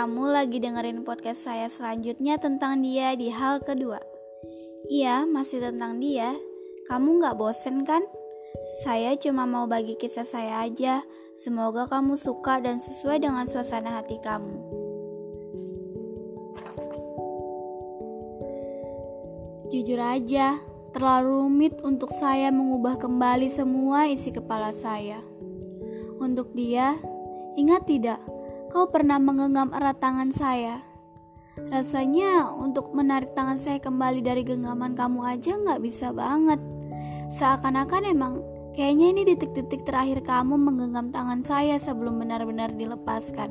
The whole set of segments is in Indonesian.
Kamu lagi dengerin podcast saya selanjutnya tentang dia di hal kedua. Iya, masih tentang dia. Kamu gak bosen kan? Saya cuma mau bagi kisah saya aja. Semoga kamu suka dan sesuai dengan suasana hati kamu. Jujur aja, terlalu rumit untuk saya mengubah kembali semua isi kepala saya. Untuk dia, ingat tidak? Kau pernah menggenggam erat tangan saya. Rasanya untuk menarik tangan saya kembali dari genggaman kamu aja nggak bisa banget. Seakan-akan emang kayaknya ini detik-detik terakhir kamu menggenggam tangan saya sebelum benar-benar dilepaskan.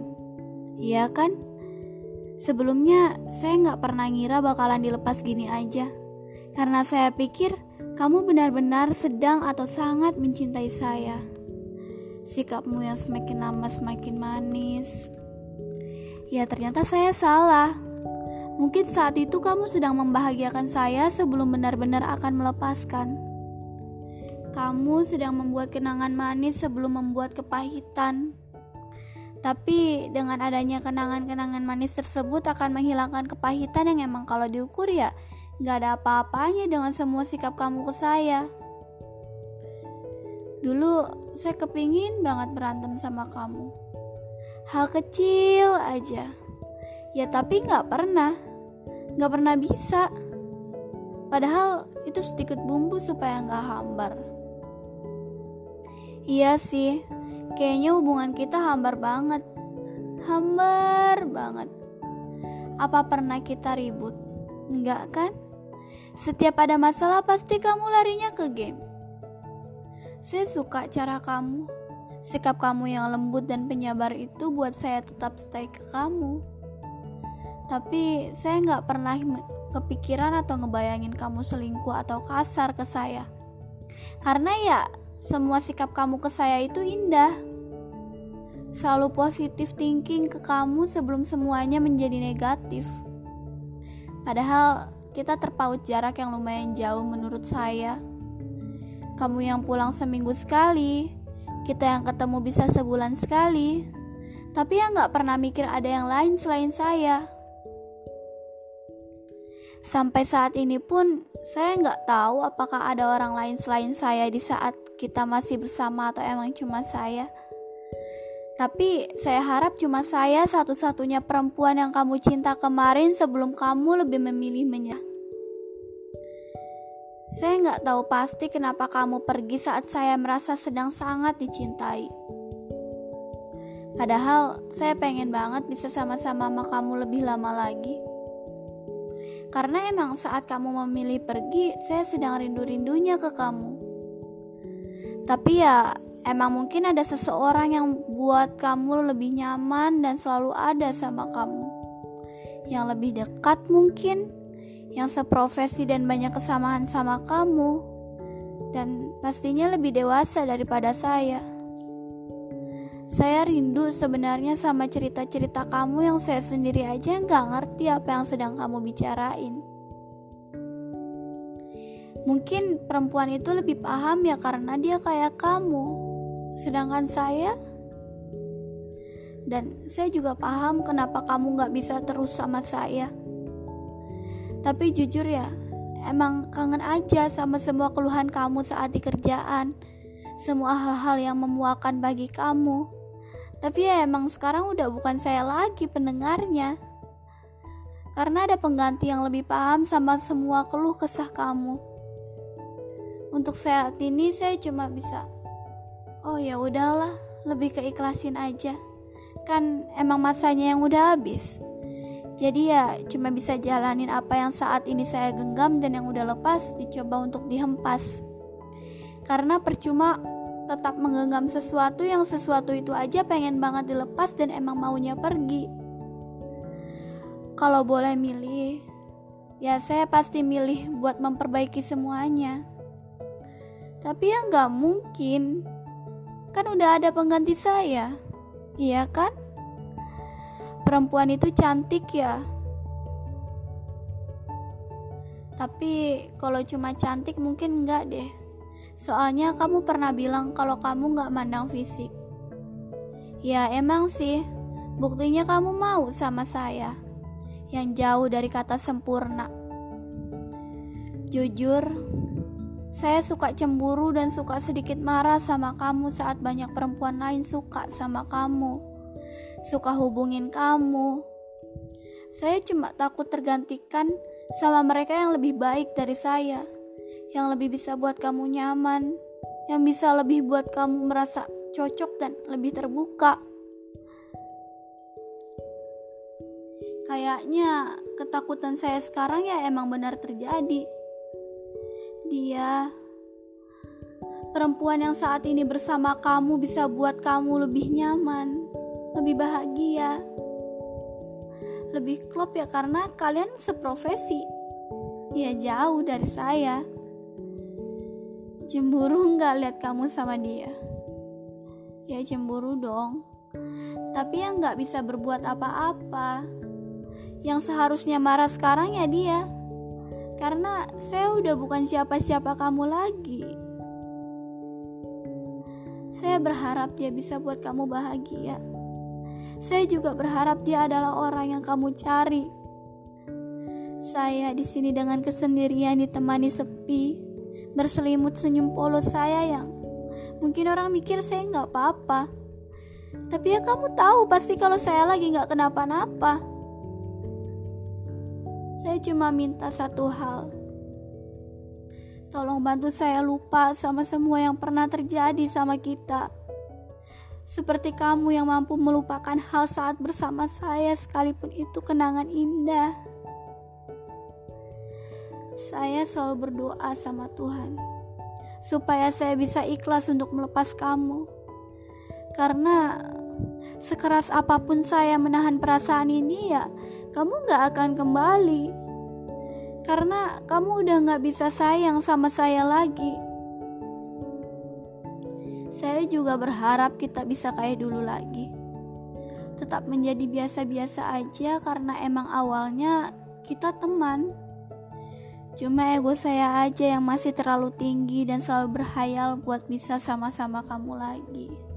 Iya kan? Sebelumnya saya nggak pernah ngira bakalan dilepas gini aja. Karena saya pikir kamu benar-benar sedang atau sangat mencintai saya sikapmu yang semakin lama semakin manis. Ya, ternyata saya salah. Mungkin saat itu kamu sedang membahagiakan saya sebelum benar-benar akan melepaskan. Kamu sedang membuat kenangan manis sebelum membuat kepahitan. Tapi dengan adanya kenangan-kenangan manis tersebut akan menghilangkan kepahitan yang emang kalau diukur ya gak ada apa-apanya dengan semua sikap kamu ke saya. Dulu saya kepingin banget berantem sama kamu. Hal kecil aja. Ya tapi gak pernah. Gak pernah bisa. Padahal itu sedikit bumbu supaya gak hambar. Iya sih, kayaknya hubungan kita hambar banget. Hambar banget. Apa pernah kita ribut? Enggak kan? Setiap ada masalah pasti kamu larinya ke game saya suka cara kamu. Sikap kamu yang lembut dan penyabar itu buat saya tetap stay ke kamu. Tapi saya nggak pernah kepikiran atau ngebayangin kamu selingkuh atau kasar ke saya. Karena ya semua sikap kamu ke saya itu indah. Selalu positif thinking ke kamu sebelum semuanya menjadi negatif. Padahal kita terpaut jarak yang lumayan jauh menurut saya. Kamu yang pulang seminggu sekali, kita yang ketemu bisa sebulan sekali, tapi yang gak pernah mikir ada yang lain selain saya. Sampai saat ini pun saya nggak tahu apakah ada orang lain selain saya di saat kita masih bersama atau emang cuma saya. Tapi saya harap cuma saya satu-satunya perempuan yang kamu cinta kemarin sebelum kamu lebih memilih menyerah. Saya nggak tahu pasti kenapa kamu pergi saat saya merasa sedang sangat dicintai. Padahal saya pengen banget bisa sama-sama sama kamu lebih lama lagi. Karena emang saat kamu memilih pergi, saya sedang rindu-rindunya ke kamu. Tapi ya, emang mungkin ada seseorang yang buat kamu lebih nyaman dan selalu ada sama kamu. Yang lebih dekat mungkin yang seprofesi dan banyak kesamaan sama kamu, dan pastinya lebih dewasa daripada saya. Saya rindu sebenarnya sama cerita-cerita kamu yang saya sendiri aja nggak ngerti apa yang sedang kamu bicarain. Mungkin perempuan itu lebih paham ya karena dia kayak kamu, sedangkan saya dan saya juga paham kenapa kamu gak bisa terus sama saya. Tapi jujur ya, emang kangen aja sama semua keluhan kamu saat di kerjaan. Semua hal-hal yang memuakan bagi kamu. Tapi ya emang sekarang udah bukan saya lagi pendengarnya. Karena ada pengganti yang lebih paham sama semua keluh kesah kamu. Untuk saat ini saya cuma bisa Oh ya udahlah, lebih keikhlasin aja. Kan emang masanya yang udah habis. Jadi ya cuma bisa jalanin apa yang saat ini saya genggam dan yang udah lepas dicoba untuk dihempas. Karena percuma tetap menggenggam sesuatu yang sesuatu itu aja pengen banget dilepas dan emang maunya pergi. Kalau boleh milih, ya saya pasti milih buat memperbaiki semuanya. Tapi ya nggak mungkin, kan udah ada pengganti saya, iya kan? Perempuan itu cantik ya. Tapi kalau cuma cantik mungkin enggak deh. Soalnya kamu pernah bilang kalau kamu nggak mandang fisik. Ya emang sih, Buktinya kamu mau sama saya, yang jauh dari kata sempurna. Jujur, saya suka cemburu dan suka sedikit marah sama kamu saat banyak perempuan lain suka sama kamu, suka hubungin kamu. Saya cuma takut tergantikan sama mereka yang lebih baik dari saya, yang lebih bisa buat kamu nyaman, yang bisa lebih buat kamu merasa cocok dan lebih terbuka. Kayaknya ketakutan saya sekarang ya emang benar terjadi. Dia perempuan yang saat ini bersama kamu bisa buat kamu lebih nyaman, lebih bahagia, lebih klop ya karena kalian seprofesi. Ya jauh dari saya. Cemburu nggak lihat kamu sama dia? Ya cemburu dong. Tapi yang nggak bisa berbuat apa-apa yang seharusnya marah sekarang ya dia. Karena saya udah bukan siapa-siapa kamu lagi. Saya berharap dia bisa buat kamu bahagia. Saya juga berharap dia adalah orang yang kamu cari. Saya di sini dengan kesendirian ditemani sepi, berselimut senyum polos saya yang mungkin orang mikir saya nggak apa-apa. Tapi ya kamu tahu pasti kalau saya lagi nggak kenapa-napa. Saya cuma minta satu hal. Tolong bantu saya lupa sama semua yang pernah terjadi sama kita. Seperti kamu yang mampu melupakan hal saat bersama saya sekalipun itu kenangan indah. Saya selalu berdoa sama Tuhan supaya saya bisa ikhlas untuk melepas kamu. Karena sekeras apa pun saya menahan perasaan ini ya kamu gak akan kembali karena kamu udah gak bisa sayang sama saya lagi. Saya juga berharap kita bisa kayak dulu lagi. Tetap menjadi biasa-biasa aja karena emang awalnya kita teman. Cuma ego saya aja yang masih terlalu tinggi dan selalu berhayal buat bisa sama-sama kamu lagi.